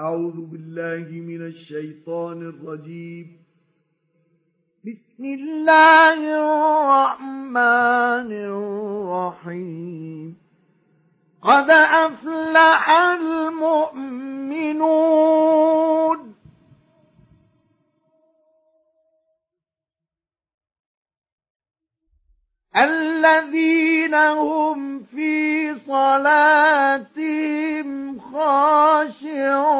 أعوذ بالله من الشيطان الرجيم. بسم الله الرحمن الرحيم. قد أفلح المؤمنون. الذين هم في صلاتهم خاشعون.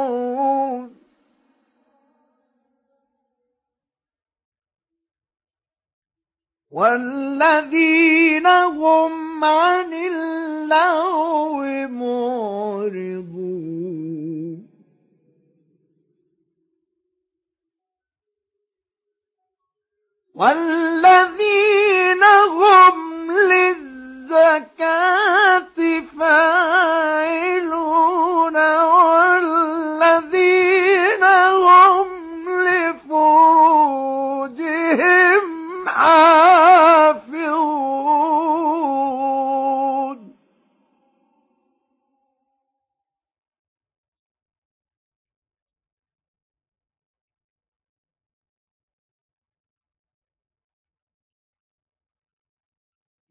والذين هم عن اللغو معرضون. والذين هم للزكاة فاعلون والذين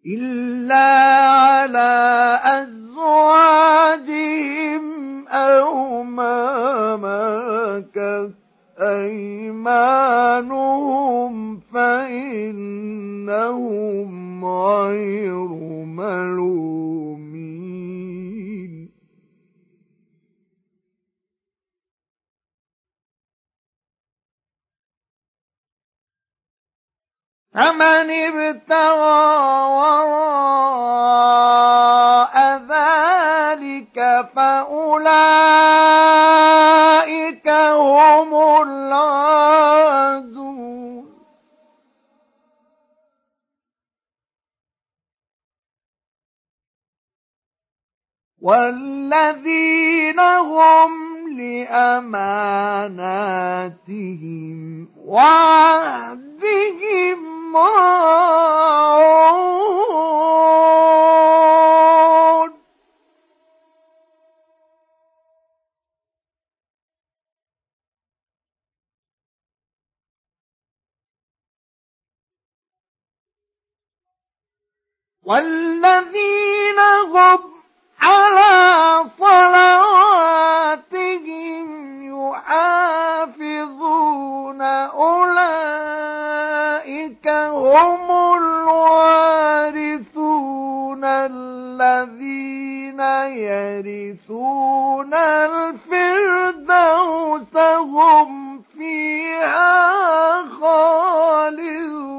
إلا على أزواجهم أو ما ملكت أيمانهم فإنهم غير ملومين فمن ابتغى وراء ذلك فأولئك هم العادون. والذين هم لأماناتهم وعهدهم راعون والذين هم على صلواتهم يحافظون أولئك هم الوارثون الذين يرثون الفردوس هم فيها خالدون.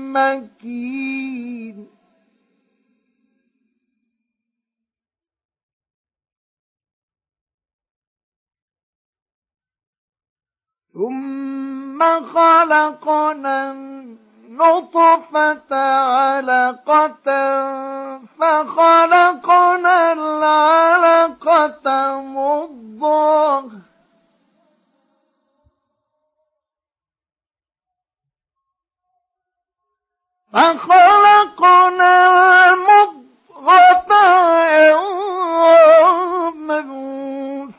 مكين ثم خلقنا النطفة علقة فخلقنا العلقة مضغة. فخلقنا المضغة عظاما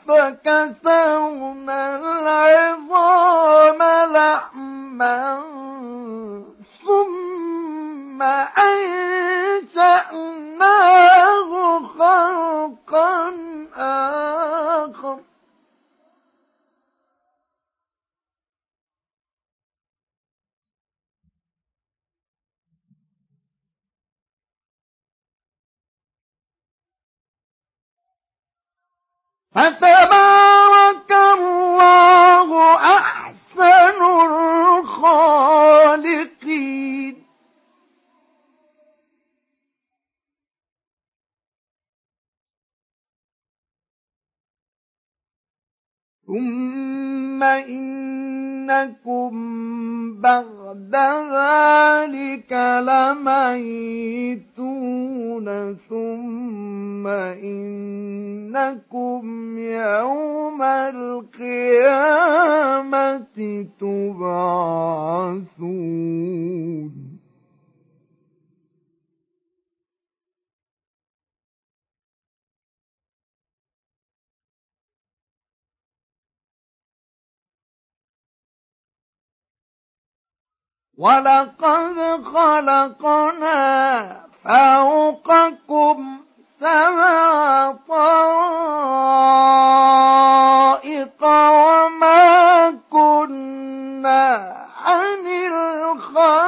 فكسونا العظام لحما ثم أنشأناه خلقا فتبارك الله أحسن الخالقين. ثم إنكم بعد ذلك لميتون ثم إنكم يوم القيامة تبعثون ولقد خلقنا فوقكم سبع طرائق وما كنا عن الخلق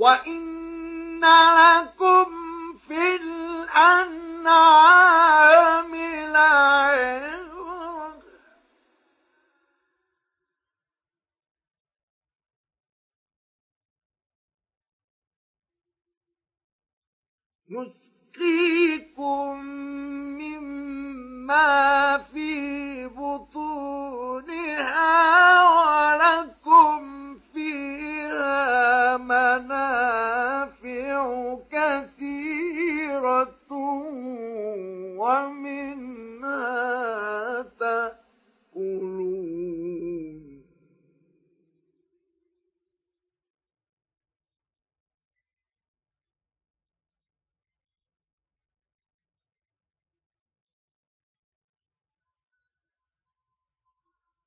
وإن لكم في الأنعام لعبرة نسقيكم مما في بطونها ولكم تأكلون.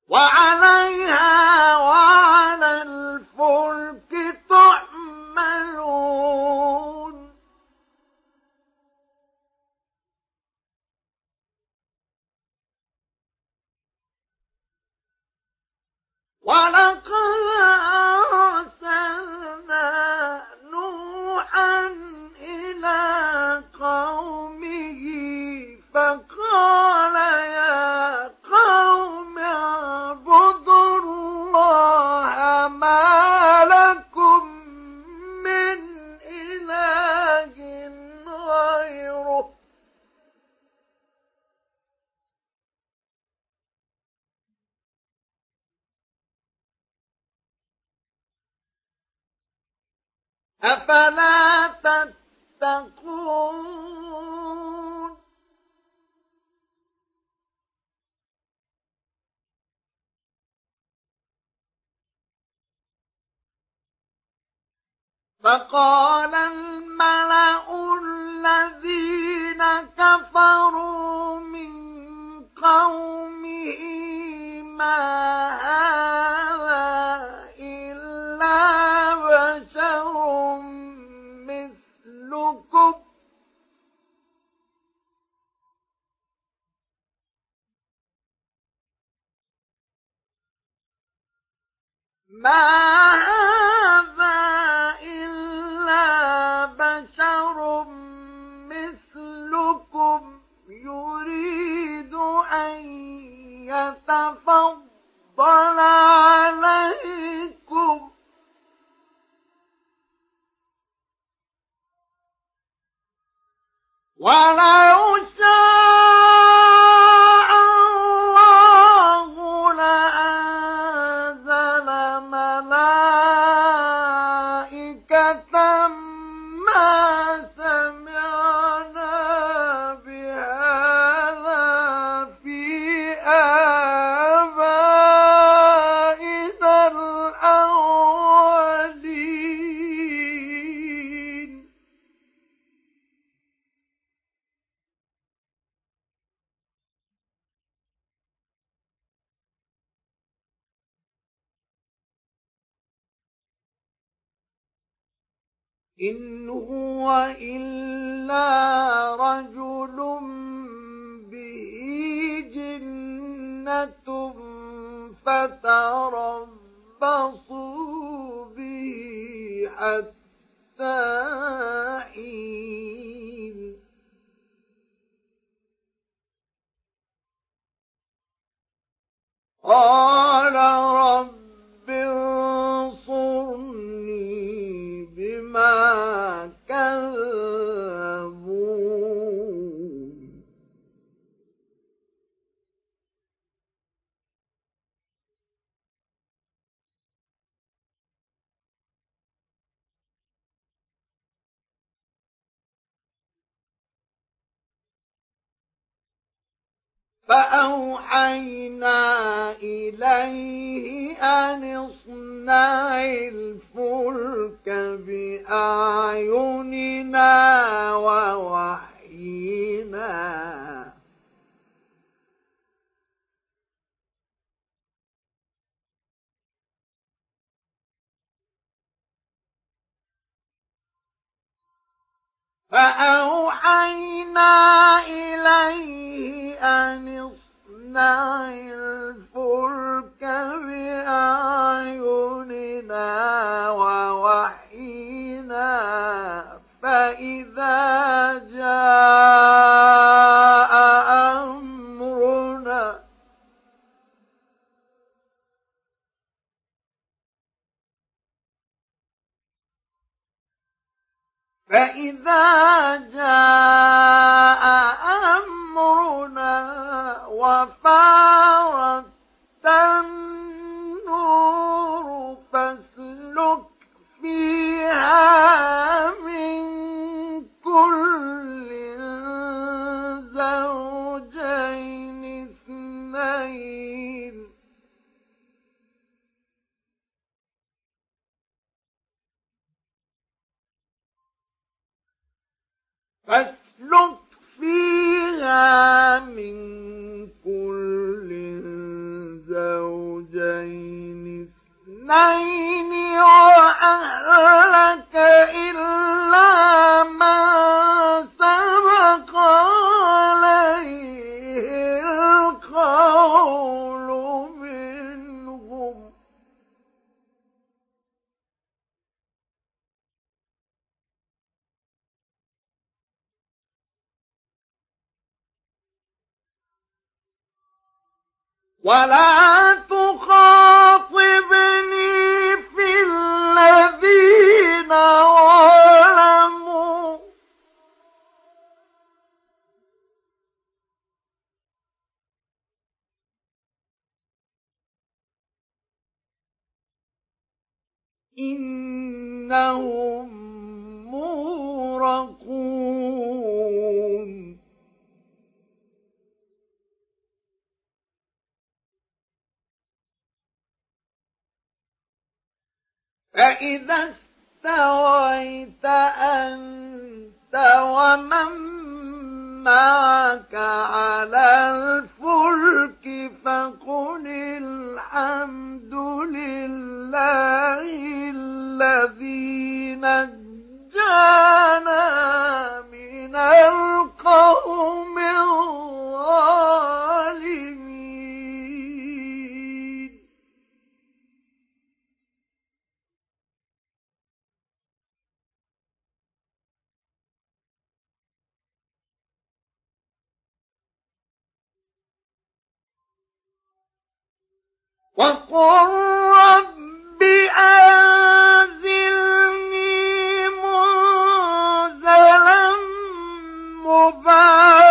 وعليها وعلى الفلك تحملون. ولقد أرسلنا نوحا إلى قومه فقال يا أفلا تتقون؟ فقال الملأ الذين كفروا من قومه ما ما هذا إلا بشر مثلكم يريد أن يتفضل عليكم ولو إن قال فأوحينا إليه أن اصنع الفلك بأعيننا ووحينا. فأوحينا إليه أن بأعيننا ووحينا فإذا جاء أمرنا فإذا جاء أمرنا وفارت النور فاسلك فيها من كل زوجين اثنين. فاسلك فيها من كل زوجين اثنين وأهلك فإذا استويت أنت ومن معك على الفلك فقل الحمد لله الذي نجانا وقل رب أنزلني منزلا مباركا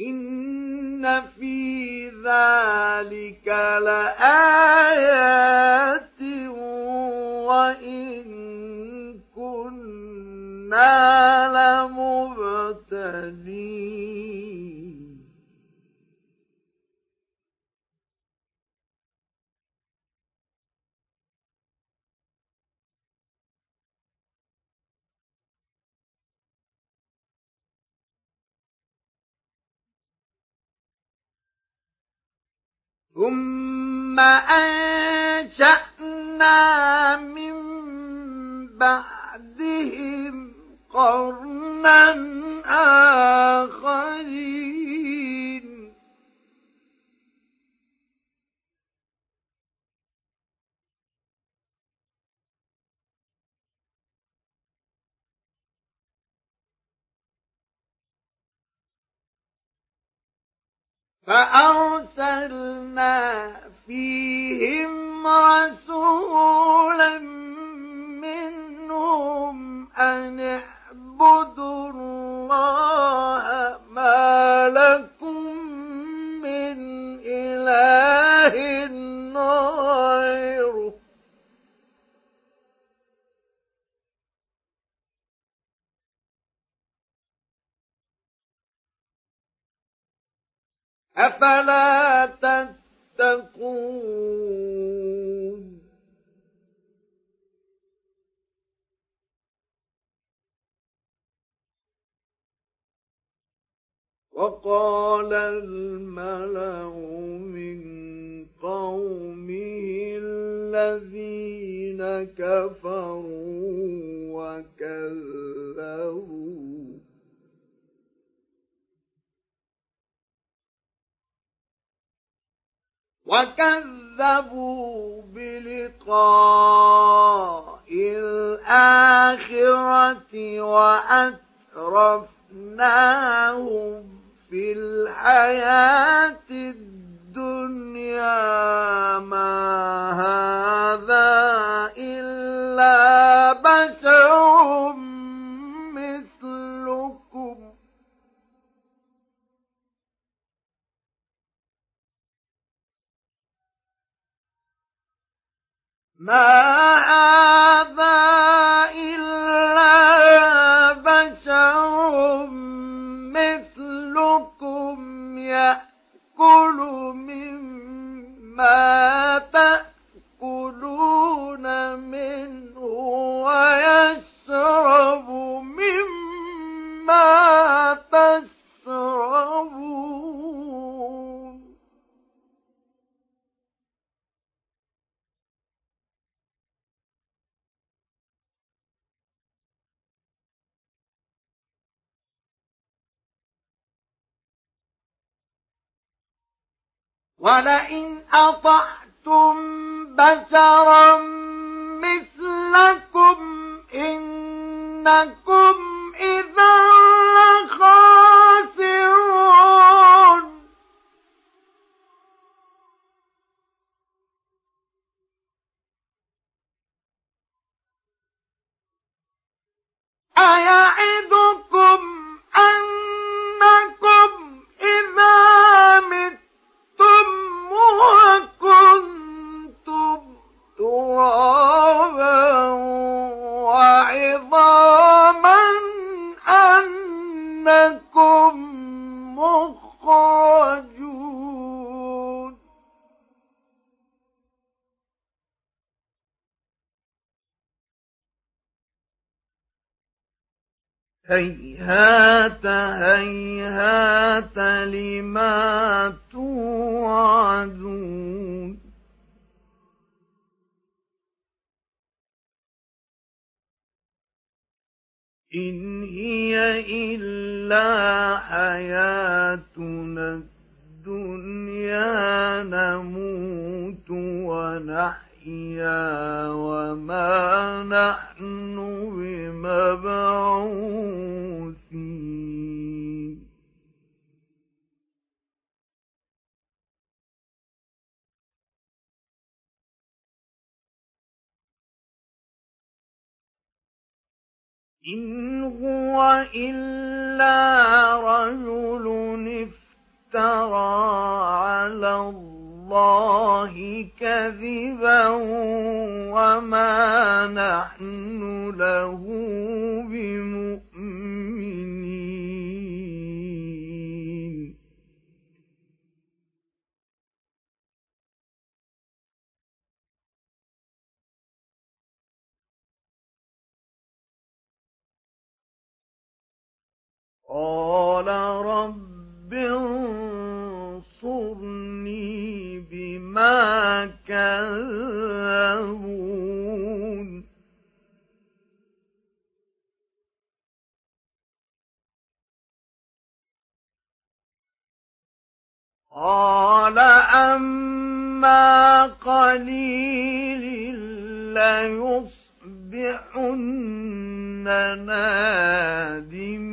إن في ذلك لآيات وإن كنا لمبتلين ثم أنشأنا من بعدهم قرنا آخرين فأرسلنا فيهم رسولا منهم أن اعبدوا الله ما لكم من إله غيره. أفلا تتقون؟ وقال الملأ من قومه الذين كفروا وكذبوا وكذبوا بلقاء الآخرة وأترفناهم في الحياة الدنيا. ما هذا إلا بشر. ما هذا إلا بشر مثلكم يأكل مما تأكلون منه ويشرب مما ولئن أطعتم بشرا مثلكم إنكم إذا لخاسرون. أيعدكم أنكم هيهات إلا رجل افترى على الله كذبا وما نحن ليصبحن نادمين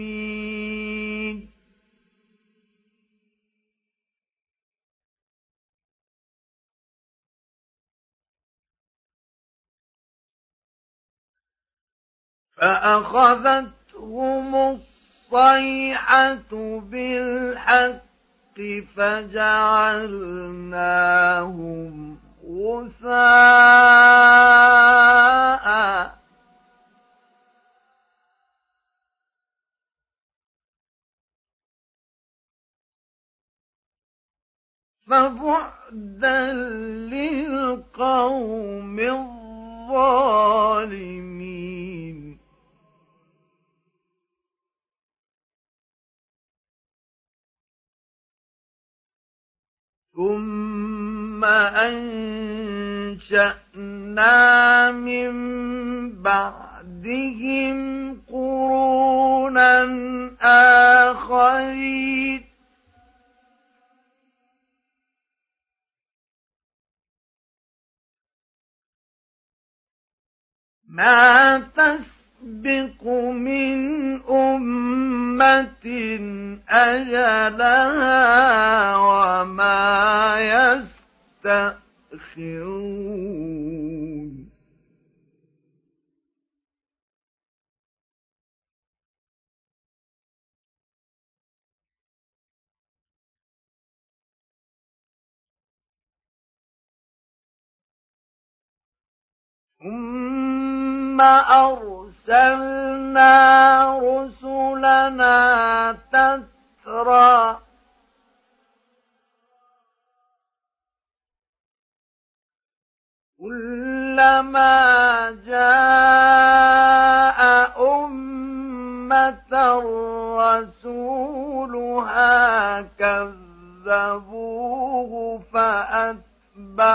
فأخذتهم الصيحة بالحق فجعلناهم غثاء. فبعدا للقوم الظالمين. ثم أنشأنا من بعدهم قرونا آخرين ما تسبق من أمة أجلها وما يستأخرون ثم أرسلنا رسلنا تترى. كلما جاء أمة رسولها كذبوه فأتبعنا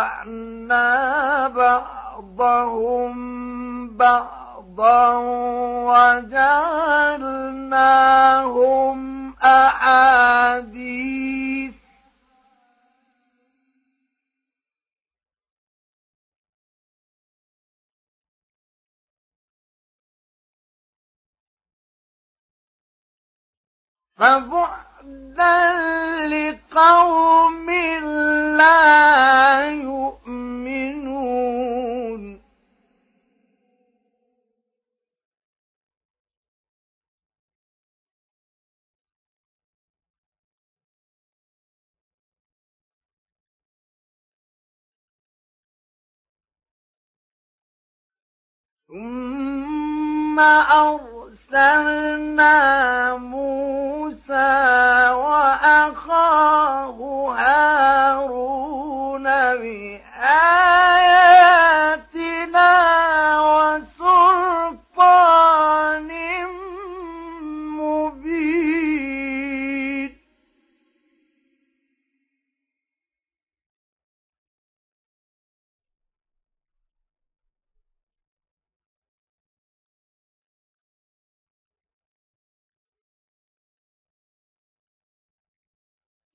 بعضهم بعضا. وجعلناهم أحاديث. فبعدا لقوم لا يؤمنون. ثم أرسلنا موسى وأخاه هارون بآياتنا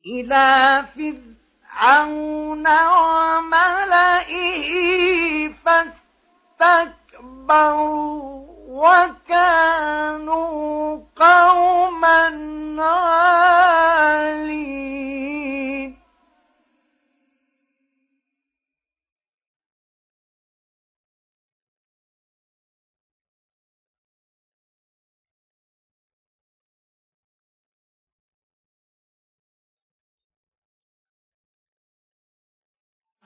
إلى فرعون وملئه فاستكبروا وكانوا قوما عالين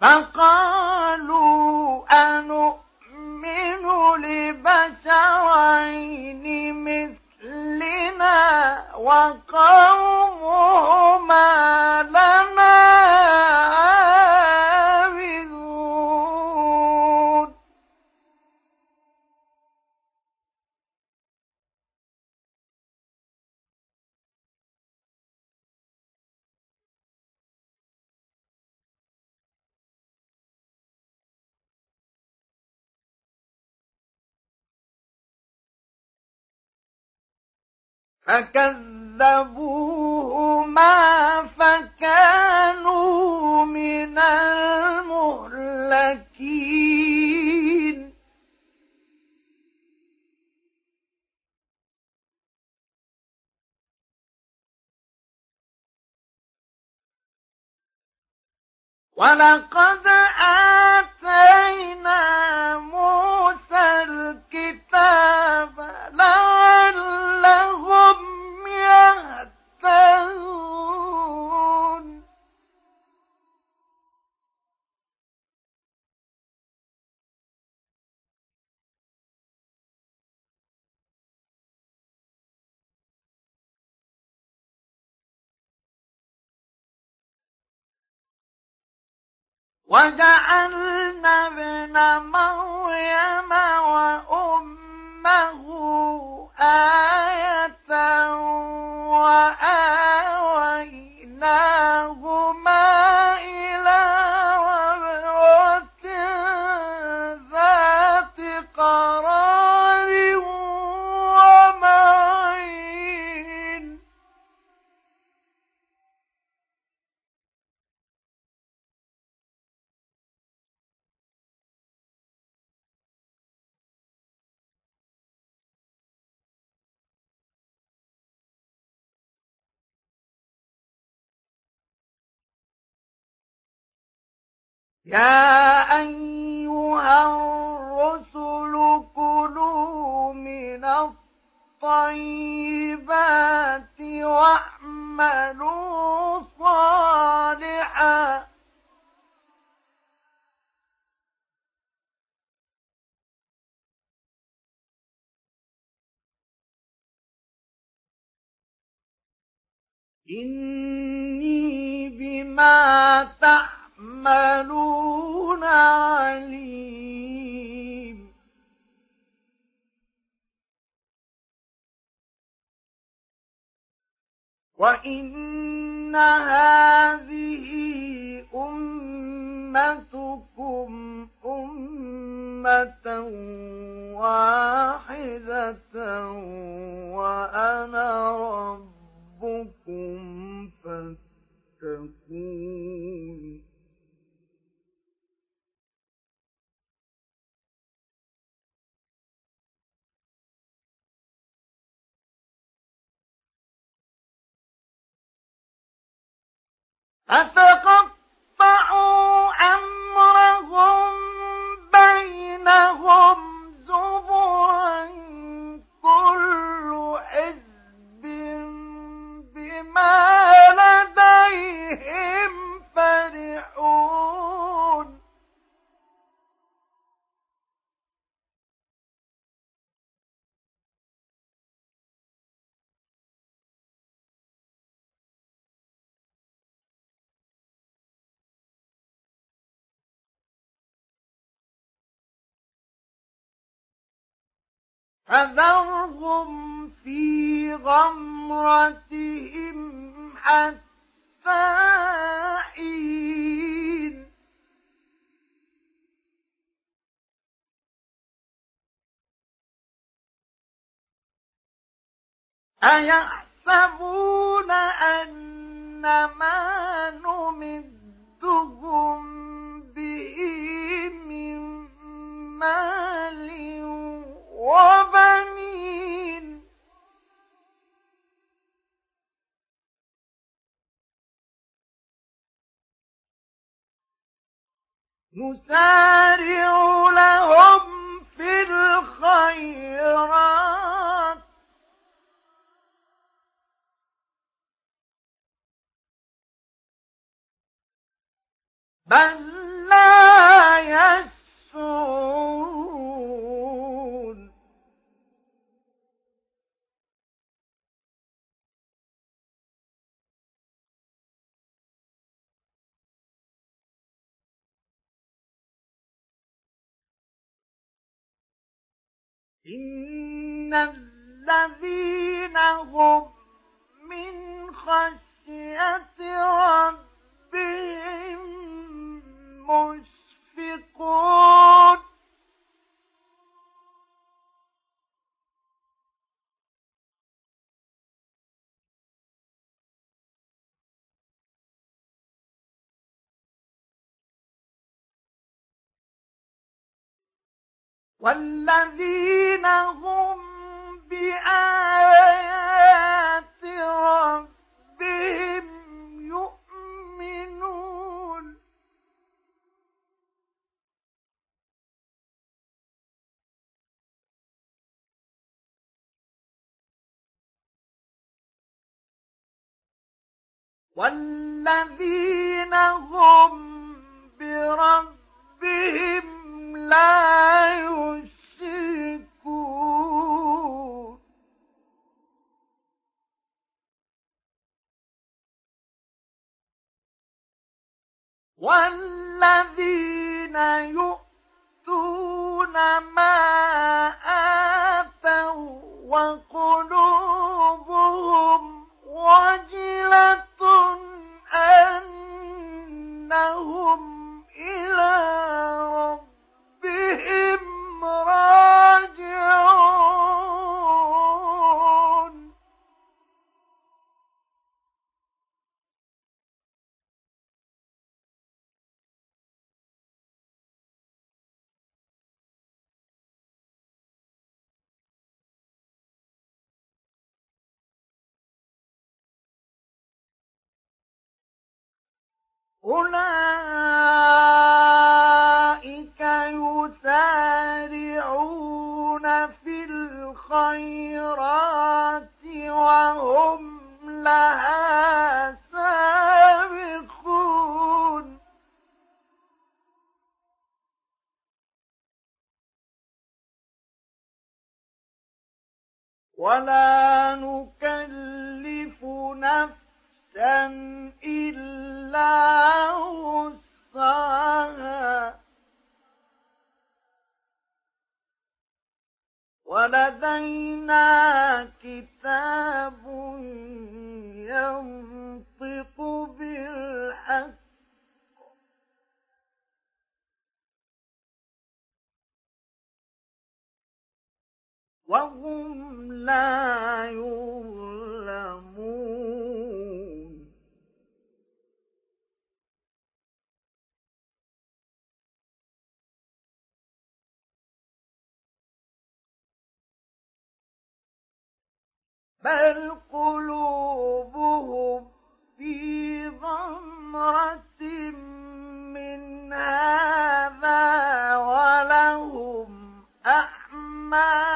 فقالوا أنؤمن لبشرين مثلنا وقومهما فكذبوهما فكانوا من المهلكين. ولقد آتينا موسى الكتاب لعلهم وجعلنا ابن مريم وأمه آية وآويناهما يا أيها الرسل كلوا من الطيبات واعملوا صالحا. إني بما تعملون عليم. وإن هذه أمتكم أمة واحدة وأنا ربكم فاتقون. فتقطعوا أمرهم بينهم زبرا كل حزب بما فذرهم في غمرتهم حتى حين. أيحسبون أن ما نمدهم به من مال وبنين. نسارع لهم في الخيرات. بل لا يشعرون إن الذين هم من خشية ربهم مشفقون والذين هم بآيات ربهم يؤمنون. والذين هم بربهم لا يشركون. والذين يؤتون ما آتوا وقلوبهم وجلة أنهم إلى أولئك يسارعون في الخيرات وهم لها سابقون. ولا نكلف نفسا إلا وسعها ولدينا كتاب ينطق بالحق وهم لا يظلمون بل قلوبهم في غمرة من هذا ولهم أعمال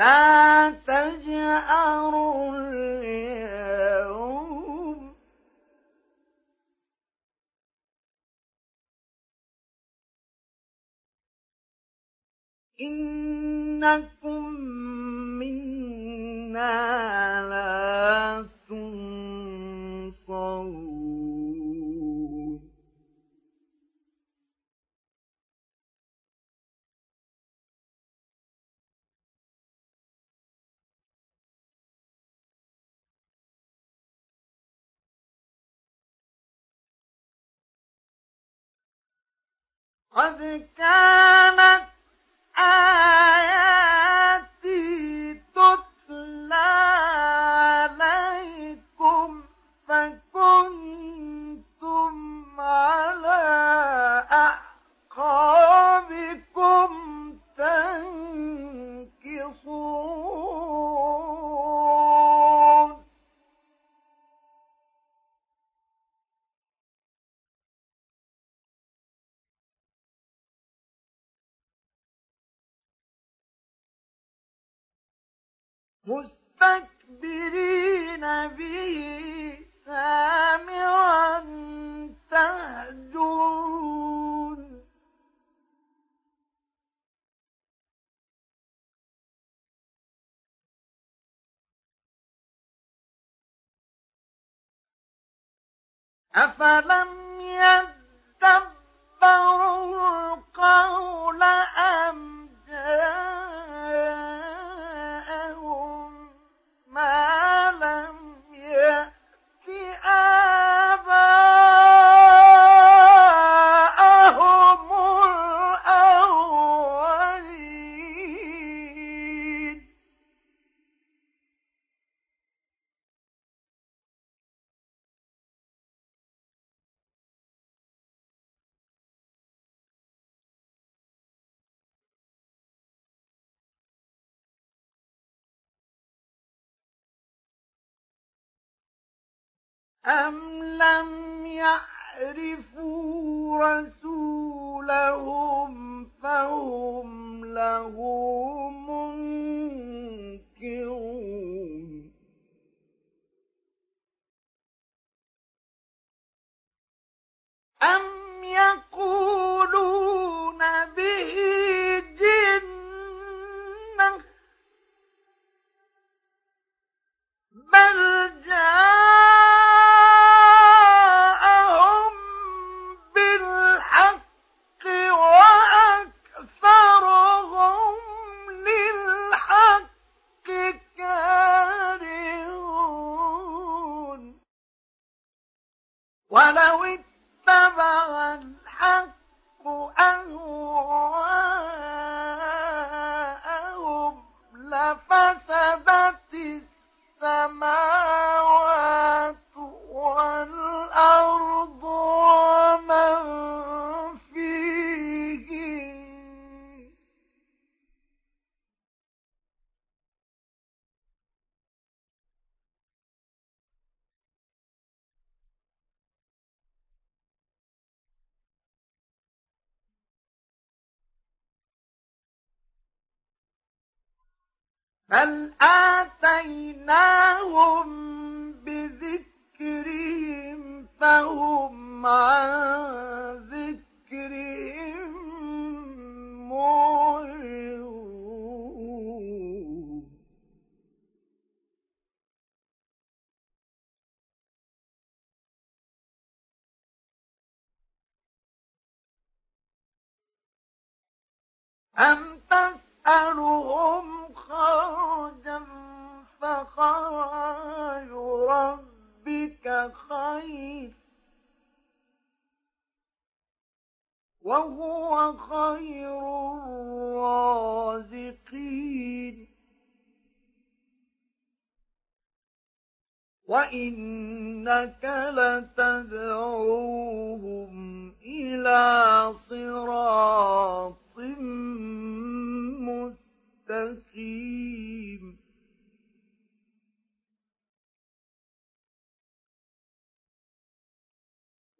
لا تجأروا اليوم. إنكم منا لا تنصرون. قد كانت آه فلا أم يقول وإنك لتدعوهم إلى صراط مستقيم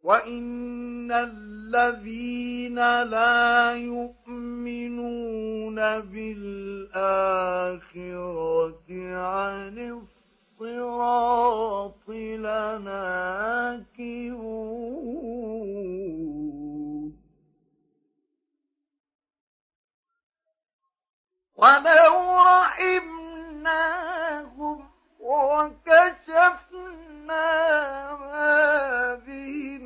وإن الذين لا يؤمنون بالآخرة عن الصراط الصراط لناكبون ولو رحمناهم وكشفنا ما بهم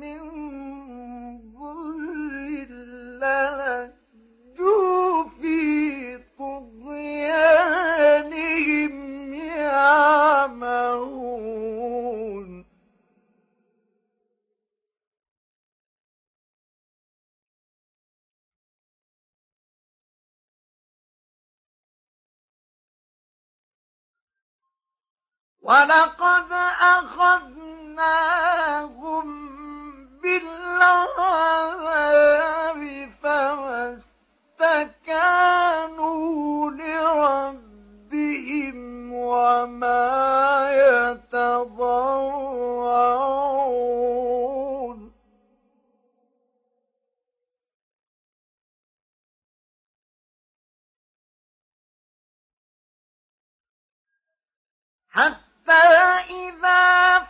من ضر للجوا ولقد أخذناهم بالعذاب فما استكانوا لربهم وما يتضرعون. حتى إذا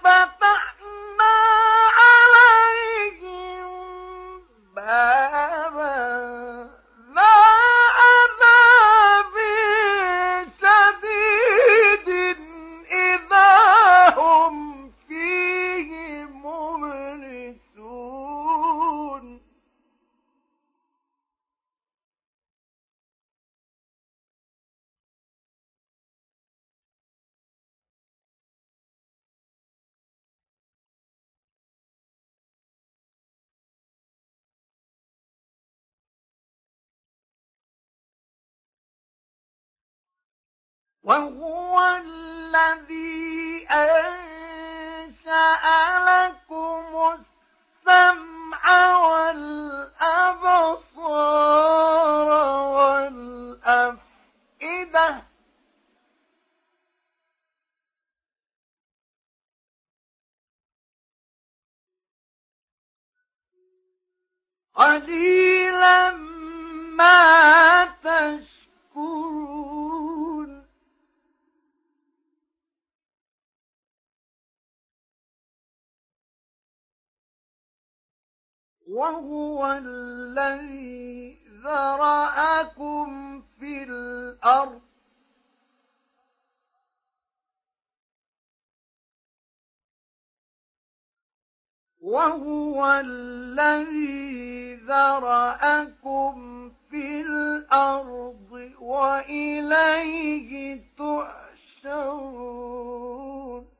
وهو الذي أنشأ لكم السمع والأبصار والأفئدة. قليلا ما تشكرون. وهو الذي ذرأكم في الأرض. وهو الذي ذرأكم في الأرض وإليه تحشرون.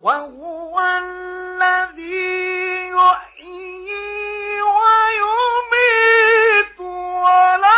وهو الذي يحيي ويميت وله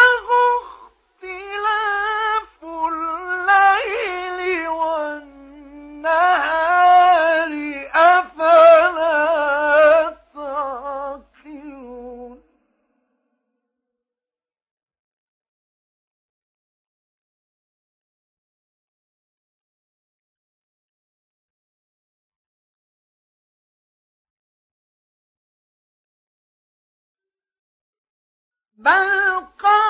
بل قالوا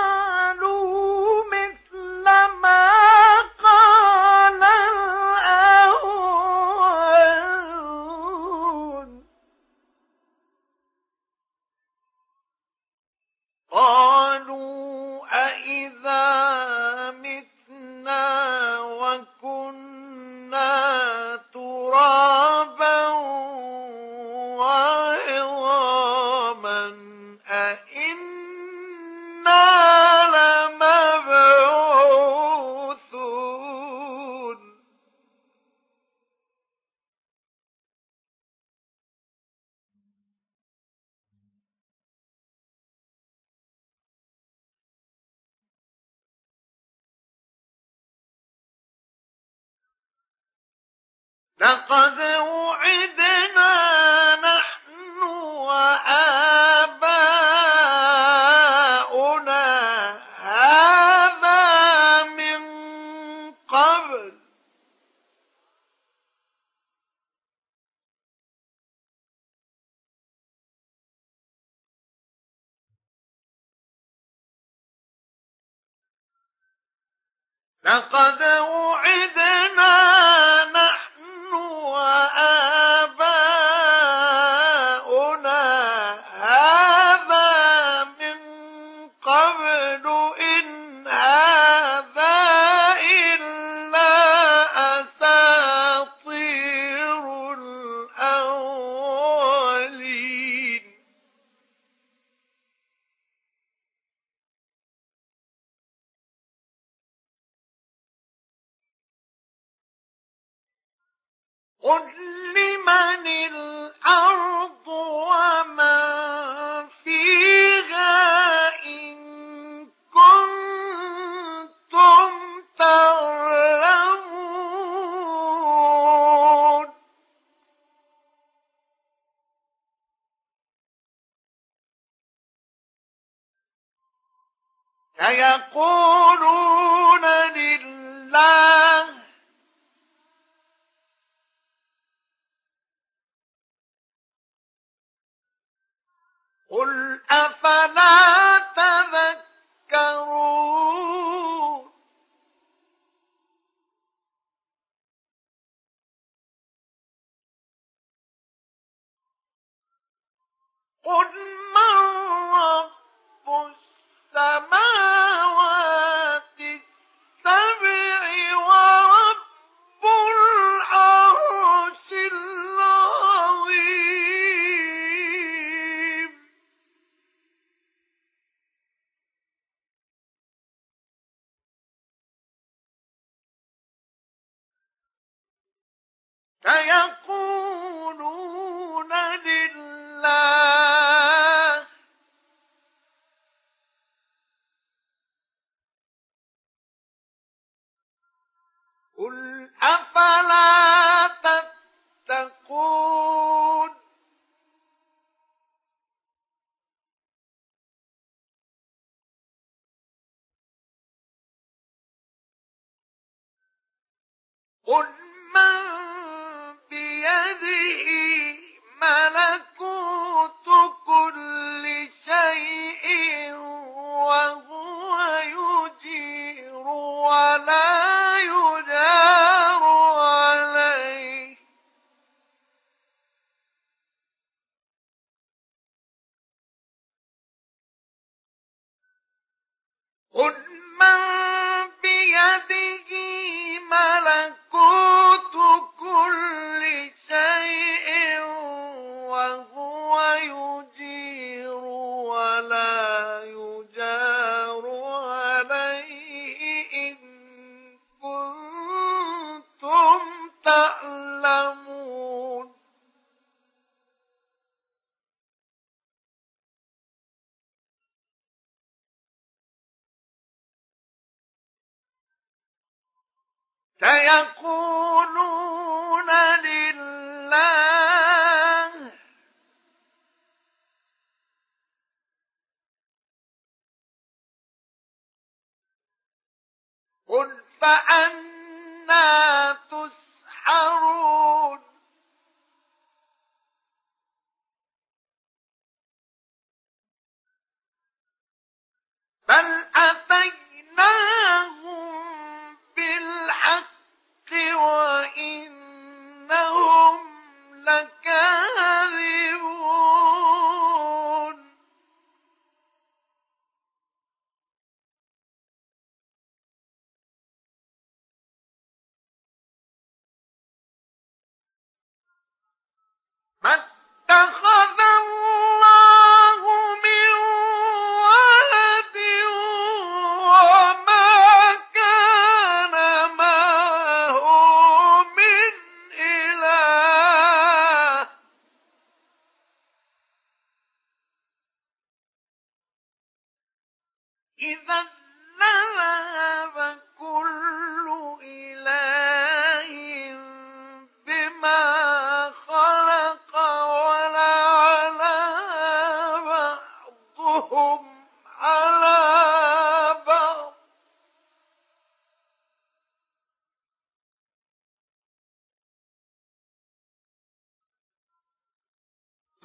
سيقولون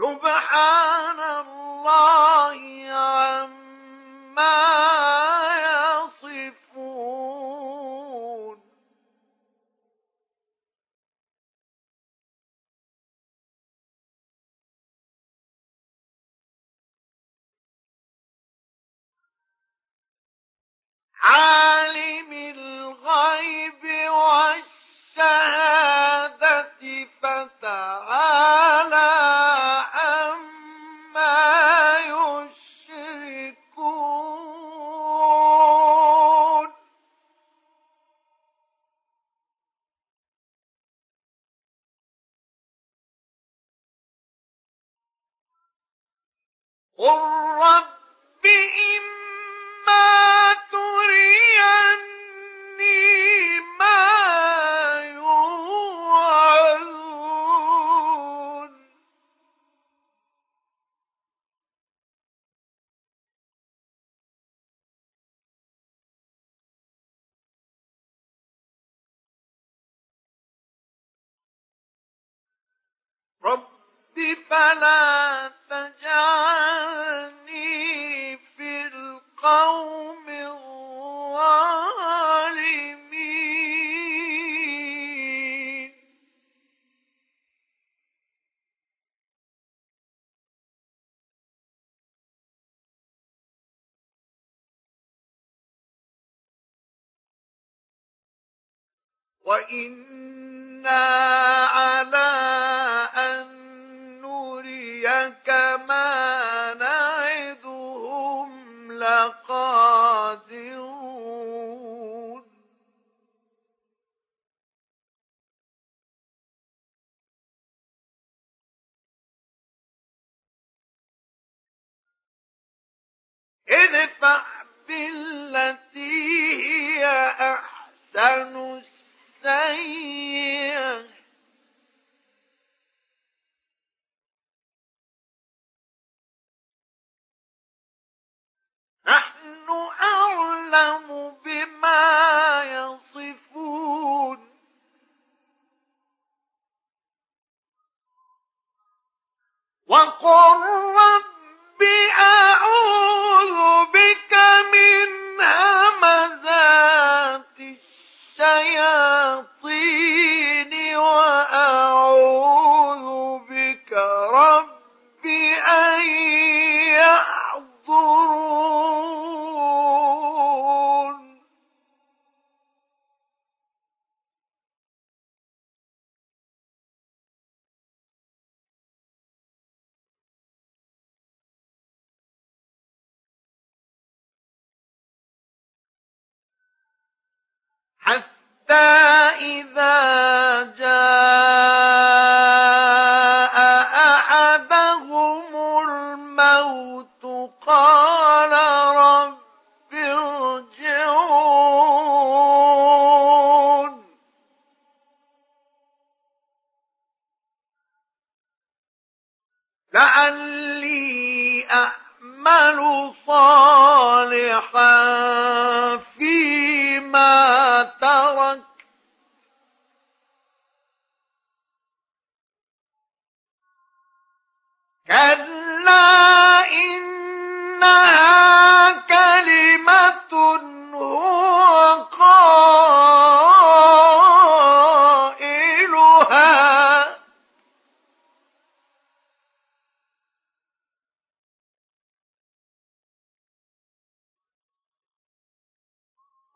سبحان الله. وإنا على أن نريك ما نعدهم لقادرون ادفع بال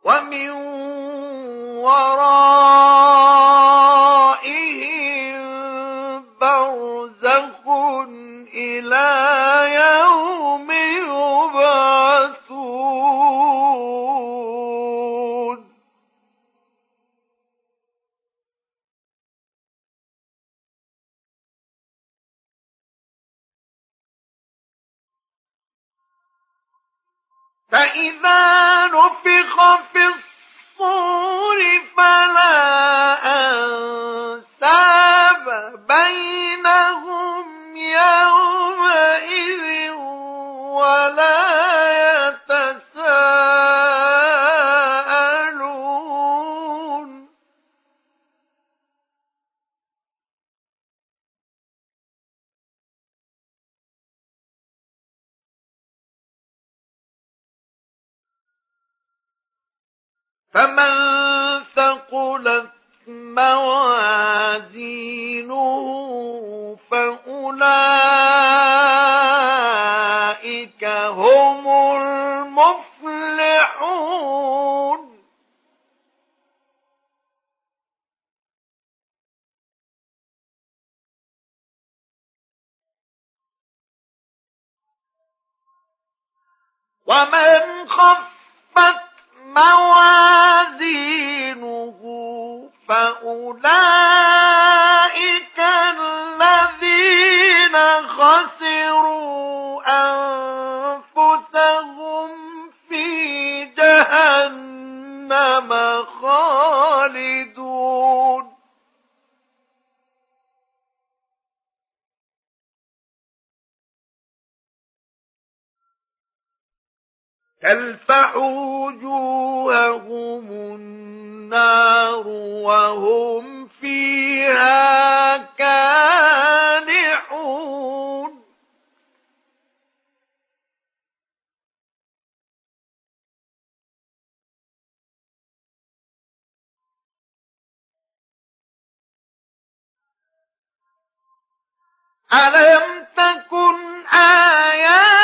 ومن وراءه تلفح وجوههم النار وهم فيها كالحون ألم تكن آياتي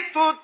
تكذبون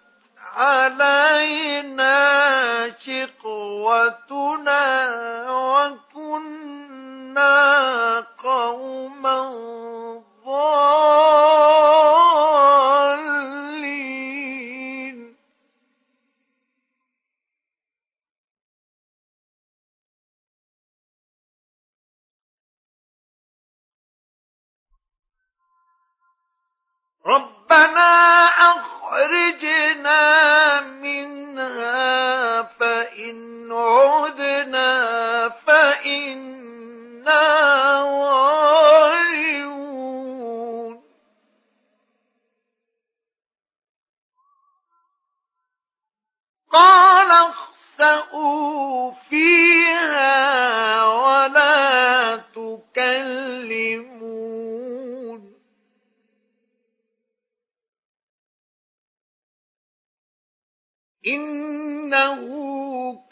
علينا شقوتنا وكنا قوما ضالين. ربنا أخرجنا منها فإن عدنا فإنا ظالمون قال اخسئوا فيها إنه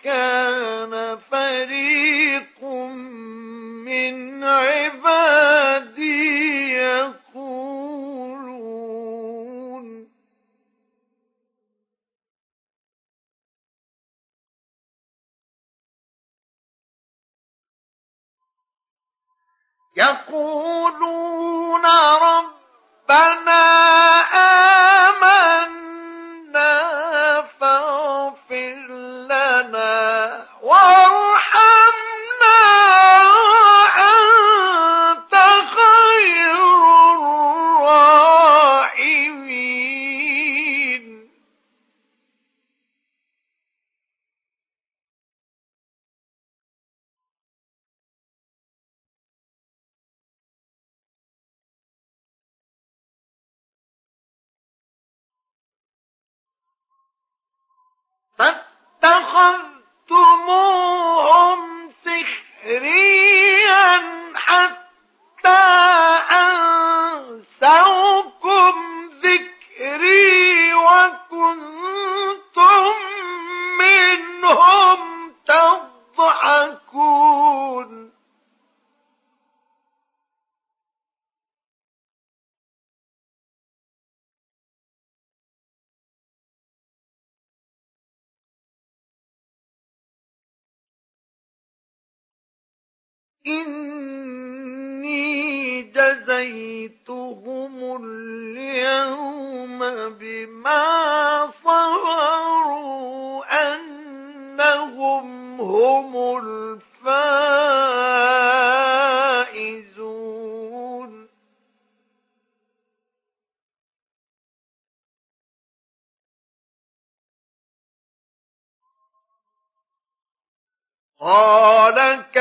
كان فريق من عبادي يقولون. يقولون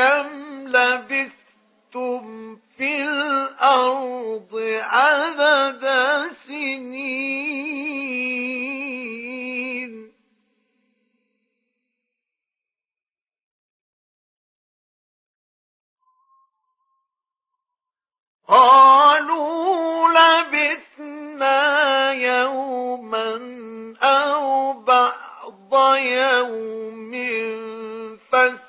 كم لبثتم في الأرض عدد سنين قالوا لبثنا يوما أو بعض يوم العادين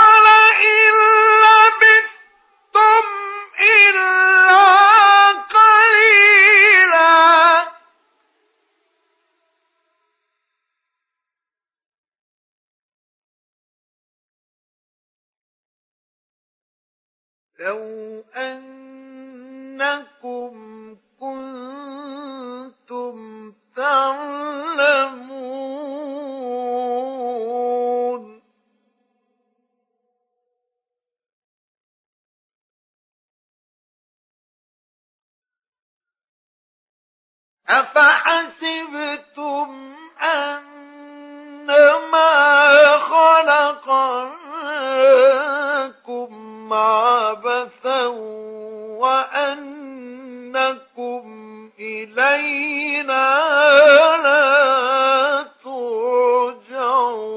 لو أنكم كنتم تعلمون أفحسبتم أنما خلقناكم عبثا وأنكم إلينا لا ترجعون.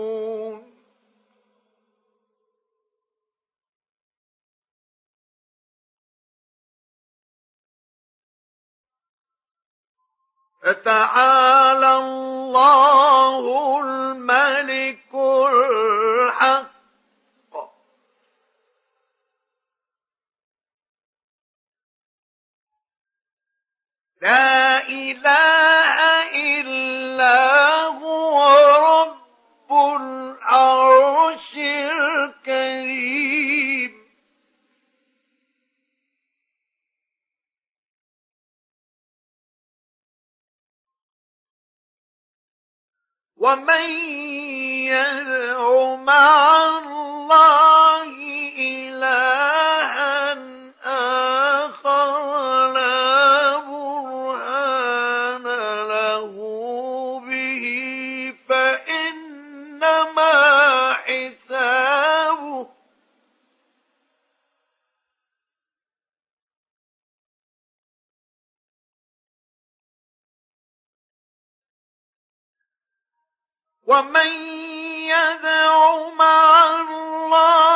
فتعالى الله الملك الحق. لا إله إلا هو رب العرش الكريم. ومن يدع مع الله ومن يدع مع الله